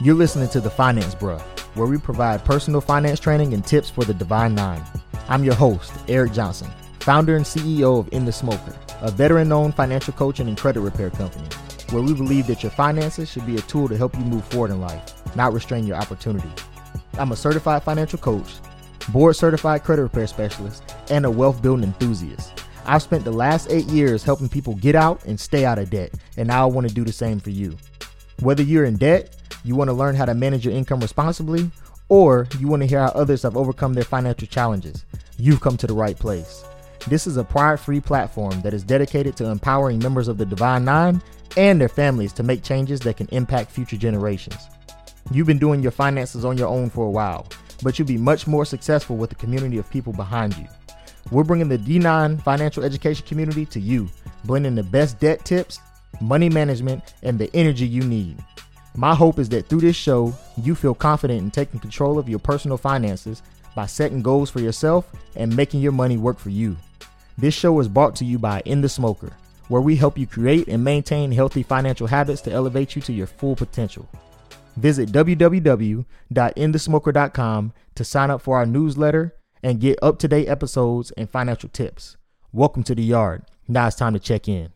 You're listening to The Finance Bruh, where we provide personal finance training and tips for the Divine Nine. I'm your host, Eric Johnson, founder and CEO of In the Smoker, a veteran owned financial coaching and credit repair company, where we believe that your finances should be a tool to help you move forward in life, not restrain your opportunity. I'm a certified financial coach, board certified credit repair specialist, and a wealth building enthusiast. I've spent the last eight years helping people get out and stay out of debt, and now I want to do the same for you. Whether you're in debt, you want to learn how to manage your income responsibly, or you want to hear how others have overcome their financial challenges, you've come to the right place. This is a pride free platform that is dedicated to empowering members of the Divine Nine and their families to make changes that can impact future generations. You've been doing your finances on your own for a while, but you'll be much more successful with a community of people behind you. We're bringing the D9 financial education community to you, blending the best debt tips, money management, and the energy you need. My hope is that through this show, you feel confident in taking control of your personal finances by setting goals for yourself and making your money work for you. This show is brought to you by In the Smoker, where we help you create and maintain healthy financial habits to elevate you to your full potential. Visit www.inthesmoker.com to sign up for our newsletter and get up to date episodes and financial tips. Welcome to the yard. Now it's time to check in.